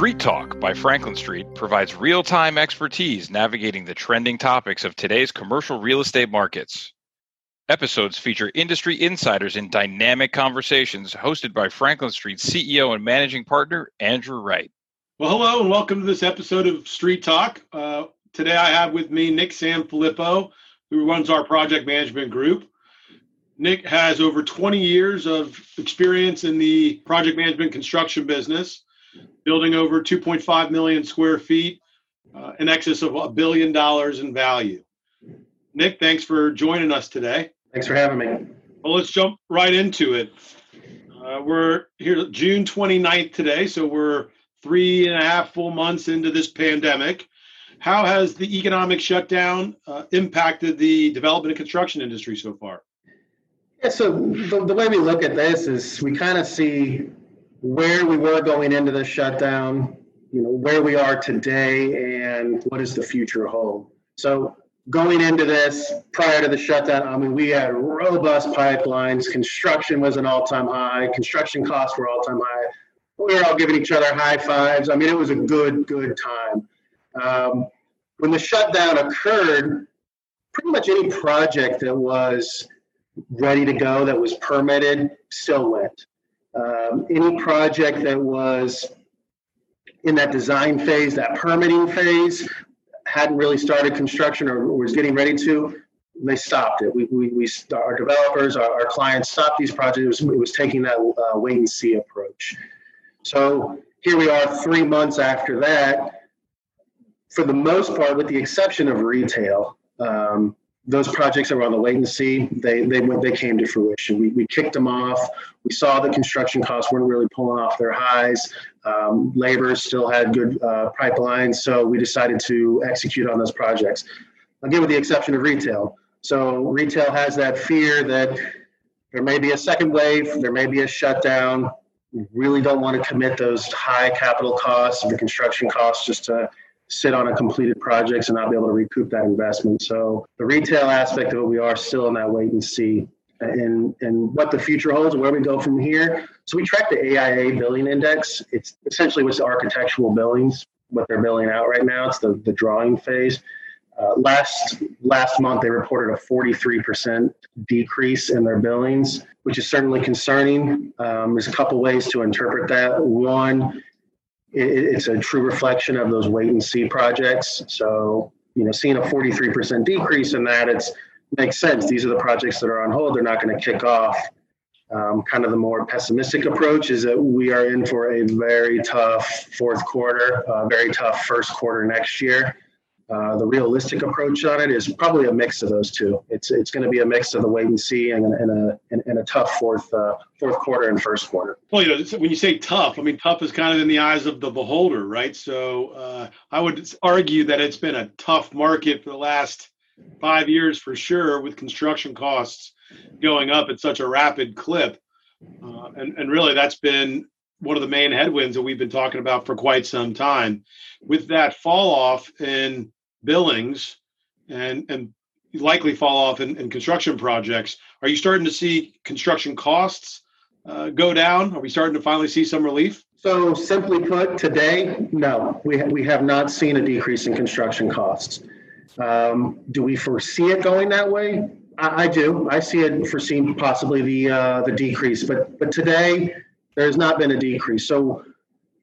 Street Talk by Franklin Street provides real time expertise navigating the trending topics of today's commercial real estate markets. Episodes feature industry insiders in dynamic conversations hosted by Franklin Street CEO and managing partner Andrew Wright. Well, hello and welcome to this episode of Street Talk. Uh, today I have with me Nick Sanfilippo, who runs our project management group. Nick has over 20 years of experience in the project management construction business, building over 2.5 million square feet, uh, in excess of a billion dollars in value. Nick, thanks for joining us today. Thanks for having me. Well, let's jump right into it. Uh, we're here June 29th today, so we're three and a half full months into this pandemic. How has the economic shutdown uh, impacted the development and construction industry so far? Yeah, so the, the way we look at this is we kind of see where we were going into the shutdown, you know, where we are today, and what does the future hold. So going into this prior to the shutdown, I mean, we had robust pipelines. Construction was an all-time high. Construction costs were all-time high. We were all giving each other high fives. I mean, it was a good, good time. Um, when the shutdown occurred, pretty much any project that was ready to go that was permitted still went. Um, any project that was in that design phase, that permitting phase, hadn't really started construction or was getting ready to, they stopped it. We, we, we our developers, our, our clients stopped these projects. It was, it was taking that uh, wait and see approach. So here we are three months after that. For the most part, with the exception of retail, um, those projects that were on the see, they they went, they came to fruition. We, we kicked them off. We saw the construction costs weren't really pulling off their highs. Um, labor still had good uh, pipelines, so we decided to execute on those projects. Again, with the exception of retail. So retail has that fear that there may be a second wave, there may be a shutdown. We really don't want to commit those high capital costs, the construction costs, just to sit on a completed projects and not be able to recoup that investment. So the retail aspect of it, we are still in that wait and see and and what the future holds where we go from here. So we track the AIA billing index. It's essentially what's the architectural billings, what they're billing out right now. It's the, the drawing phase. Uh, last last month, they reported a 43% decrease in their billings, which is certainly concerning. Um, there's a couple ways to interpret that. One, it, it's a true reflection of those wait and see projects. So, you know, seeing a 43% decrease in that, it's makes sense. These are the projects that are on hold. They're not going to kick off. Um, kind of the more pessimistic approach is that we are in for a very tough fourth quarter, uh, very tough first quarter next year. Uh, the realistic approach on it is probably a mix of those two. It's it's going to be a mix of the wait and see and, and a and, and, a tough fourth uh, fourth quarter and first quarter. Well, you know, when you say tough, I mean tough is kind of in the eyes of the beholder, right? So uh, I would argue that it's been a tough market for the last five years for sure, with construction costs going up at such a rapid clip, uh, and and really that's been one of the main headwinds that we've been talking about for quite some time. With that fall off in billings and and likely fall off in, in construction projects. Are you starting to see construction costs uh, go down? Are we starting to finally see some relief? So simply put, today, no, we, ha- we have not seen a decrease in construction costs. Um, do we foresee it going that way? I, I do. I see it foreseeing possibly the uh, the decrease, but but today there has not been a decrease. So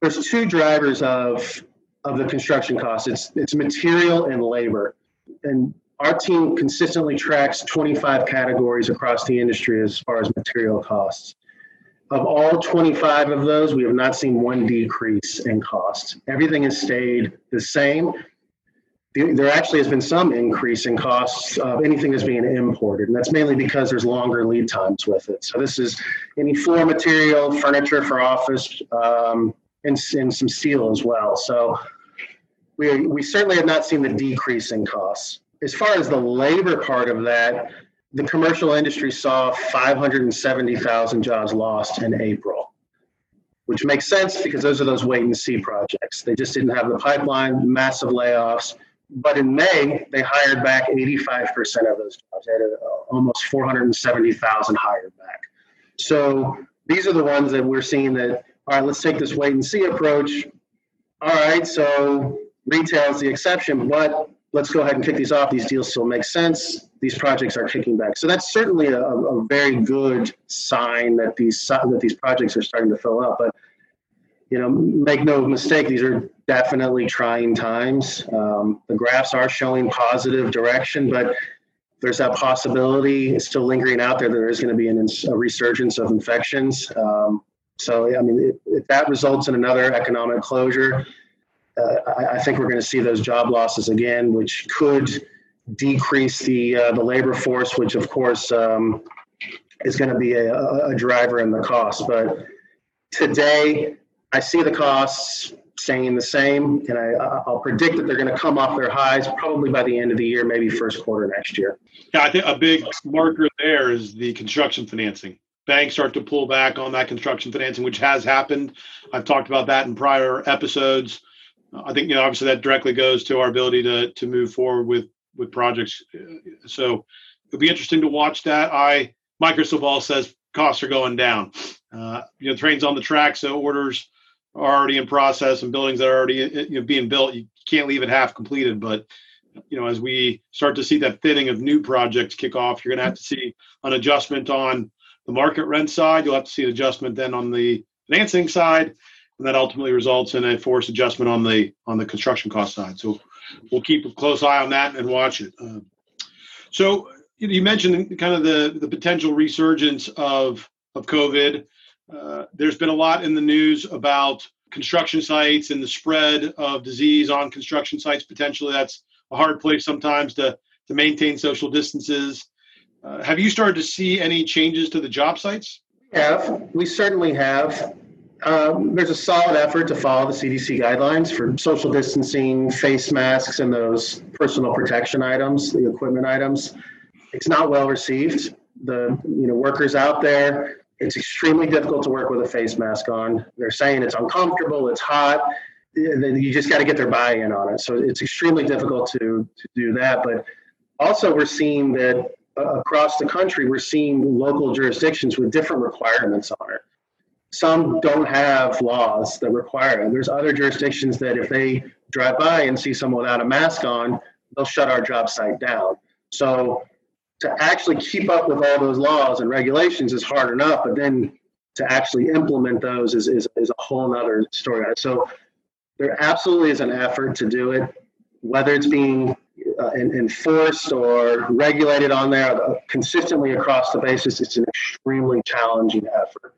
there's two drivers of of the construction costs. It's it's material and labor, and our team consistently tracks 25 categories across the industry as far as material costs. Of all 25 of those, we have not seen one decrease in cost. Everything has stayed the same. There actually has been some increase in costs of anything that's being imported, and that's mainly because there's longer lead times with it. So this is any floor material, furniture for office, um, and, and some steel as well. So we, we certainly have not seen the decrease in costs. As far as the labor part of that, the commercial industry saw 570,000 jobs lost in April, which makes sense because those are those wait and see projects. They just didn't have the pipeline, massive layoffs. But in May, they hired back 85% of those jobs. They had uh, almost 470,000 hired back. So these are the ones that we're seeing that, all right, let's take this wait and see approach all right, so retail is the exception, but let's go ahead and kick these off. These deals still make sense. These projects are kicking back. So that's certainly a, a very good sign that these that these projects are starting to fill up. But you know, make no mistake, these are definitely trying times. Um, the graphs are showing positive direction, but there's that possibility still lingering out there that there is going to be an, a resurgence of infections. Um, so, I mean, if, that results in another economic closure, uh, I, I, think we're going to see those job losses again, which could decrease the uh, the labor force, which of course um, is going to be a, a driver in the cost. But today, I see the costs staying the same, and I, I'll predict that they're going to come off their highs probably by the end of the year, maybe first quarter next year. Yeah, I think a big marker there is the construction financing. Banks start to pull back on that construction financing, which has happened. I've talked about that in prior episodes. I think you know obviously that directly goes to our ability to to move forward with with projects. So it'll be interesting to watch that. I my crystal ball says costs are going down. Uh, you know, trains on the track, so orders are already in process and buildings that are already you know, being built. You can't leave it half completed, but you know, as we start to see that thinning of new projects kick off, you're going to have to see an adjustment on the market rent side. You'll have to see an adjustment then on the financing side, that ultimately results in a forced adjustment on the on the construction cost side. So we'll keep a close eye on that and watch it. Uh, so you mentioned kind of the the potential resurgence of of COVID. Uh, there's been a lot in the news about construction sites and the spread of disease on construction sites. Potentially, that's a hard place sometimes to to maintain social distances. Uh, have you started to see any changes to the job sites? We have. We certainly have. Um, there's a solid effort to follow the CDC guidelines for social distancing, face masks, and those personal protection items, the equipment items. It's not well received. The you know workers out there it's extremely difficult to work with a face mask on. They're saying it's uncomfortable, it's hot. You just got to get their buy-in on it. So it's extremely difficult to to do that. But also, we're seeing that uh, across the country, we're seeing local jurisdictions with different requirements on it. Some don't have laws that require it. There's other jurisdictions that if they drive by and see someone without a mask on, they'll shut our job site down. So to actually keep up with all those laws and regulations is hard enough, but then to actually implement those is, is, is a whole other story. So there absolutely is an effort to do it, whether it's being uh, enforced or regulated on there uh, consistently across the basis. It's an extremely challenging effort.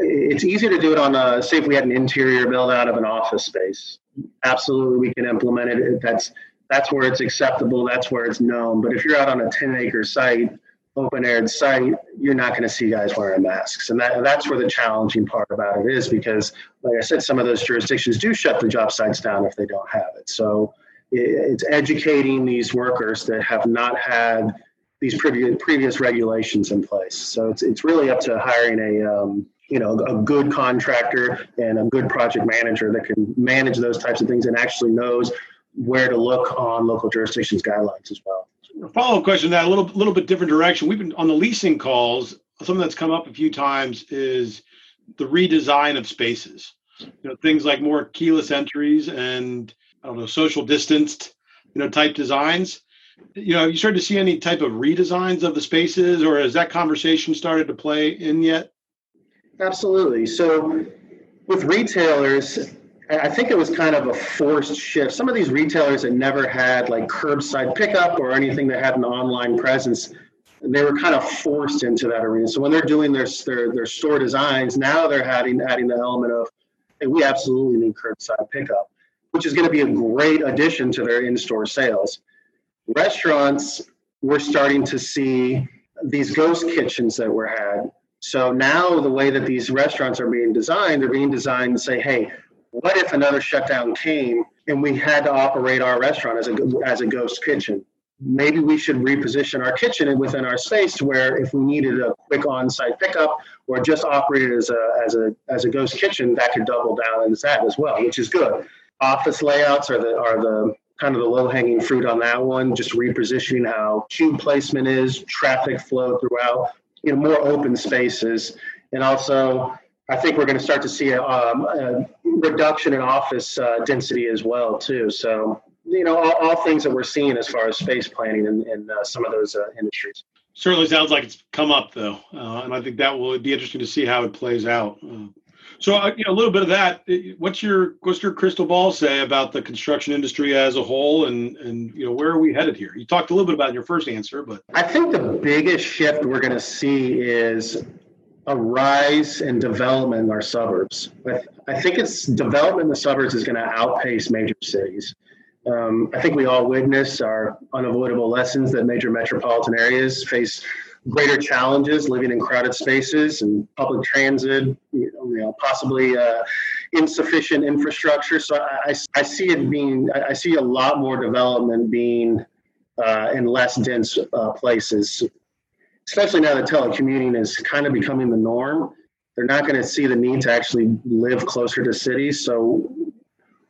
It's easy to do it on, a, say, if we had an interior build out of an office space. Absolutely, we can implement it. That's that's where it's acceptable, that's where it's known. But if you're out on a 10 acre site, open aired site, you're not going to see guys wearing masks. And that, that's where the challenging part about it is because, like I said, some of those jurisdictions do shut the job sites down if they don't have it. So it's educating these workers that have not had these previous previous regulations in place. So it's it's really up to hiring a um, you know a good contractor and a good project manager that can manage those types of things and actually knows where to look on local jurisdictions guidelines as well. Follow-up question that a little little bit different direction. We've been on the leasing calls. Something that's come up a few times is the redesign of spaces. You know, things like more keyless entries and I don't know, social distanced, you know, type designs. You know, have you started to see any type of redesigns of the spaces, or has that conversation started to play in yet? Absolutely. So, with retailers, I think it was kind of a forced shift. Some of these retailers that never had like curbside pickup or anything that had an online presence, they were kind of forced into that arena. So when they're doing their their, their store designs, now they're adding adding the element of, hey, we absolutely need curbside pickup, which is going to be a great addition to their in-store sales. Restaurants, we're starting to see these ghost kitchens that were had. So now the way that these restaurants are being designed, they're being designed to say, hey, what if another shutdown came and we had to operate our restaurant as a as a ghost kitchen? Maybe we should reposition our kitchen within our space where if we needed a quick on-site pickup or just operate it as a as a as a ghost kitchen, that could double down as that as well, which is good. Office layouts are the are the kind of the low-hanging fruit on that one. Just repositioning how cube placement is, traffic flow throughout, you know, more open spaces, and also I think we're going to start to see a, um, a reduction in office uh, density as well too. So you know, all, all, things that we're seeing as far as space planning in, in uh, some of those uh, industries. Certainly sounds like it's come up though, uh, and I think that will be interesting to see how it plays out. Uh, so, uh, you know, a little bit of that. What's your what's your crystal ball say about the construction industry as a whole, and and you know, where are we headed here? You talked a little bit about in your first answer, but I think the biggest shift we're going to see is a rise in development in our suburbs. I think it's development in the suburbs is going to outpace major cities. Um, I think we all witness our unavoidable lessons that major metropolitan areas face greater challenges living in crowded spaces and public transit, you know, you know possibly uh, insufficient infrastructure. So I, I, see it being, I see a lot more development being uh, in less dense uh, places, especially now that telecommuting is kind of becoming the norm. They're not going to see the need to actually live closer to cities. So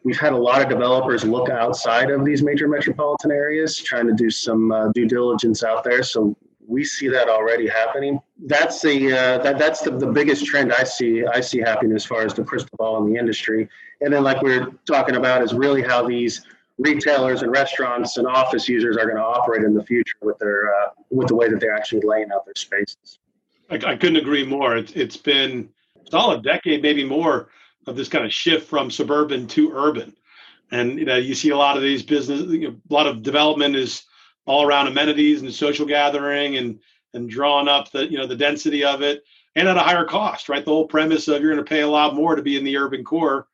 we've had a lot of developers look outside of these major metropolitan areas, trying to do some uh, due diligence out there. So we see that already happening. That's the uh, that, that's the, the biggest trend I see I see happening as far as the crystal ball in the industry. And then, like we are talking about, is really how these retailers and restaurants and office users are going to operate in the future with their uh, with the way that they're actually laying out their spaces. I, I couldn't agree more. It's, it's been solid decade, maybe more, of this kind of shift from suburban to urban. And you know, you see a lot of these business, you know, a lot of development is all around amenities and social gathering and and drawing up the you know the density of it and at a higher cost, right? The whole premise of you're going to pay a lot more to be in the urban core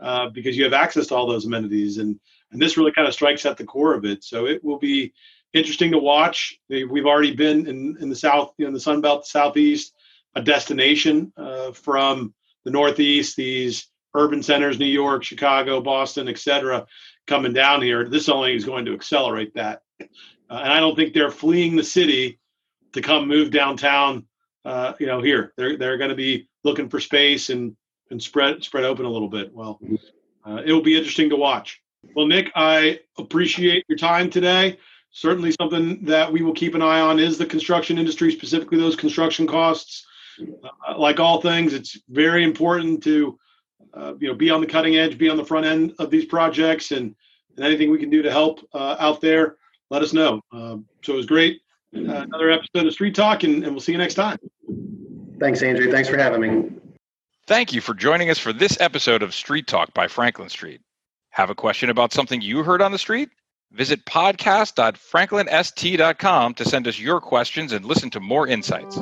uh, because you have access to all those amenities, and and this really kind of strikes at the core of it. So it will be interesting to watch. We've already been in in the south, you know, in the Sun Belt, southeast, a destination uh, from the Northeast, these urban centers, New York, Chicago, Boston, et cetera, coming down here. This only is going to accelerate that. Uh, and I don't think they're fleeing the city to come move downtown. Uh, you know, here they're they're going to be looking for space and and spread spread open a little bit. Well, uh, it will be interesting to watch. Well, Nick, I appreciate your time today. Certainly, something that we will keep an eye on is the construction industry, specifically those construction costs. Uh, like all things, it's very important to uh, you know be on the cutting edge, be on the front end of these projects, and, and anything we can do to help uh, out there, let us know. Um, so it was great. Uh, another episode of Street Talk, and, and we'll see you next time. Thanks, Andrew. Thanks for having me. Thank you for joining us for this episode of Street Talk by Franklin Street. Have a question about something you heard on the street? Visit podcast.franklinst.com to send us your questions and listen to more insights.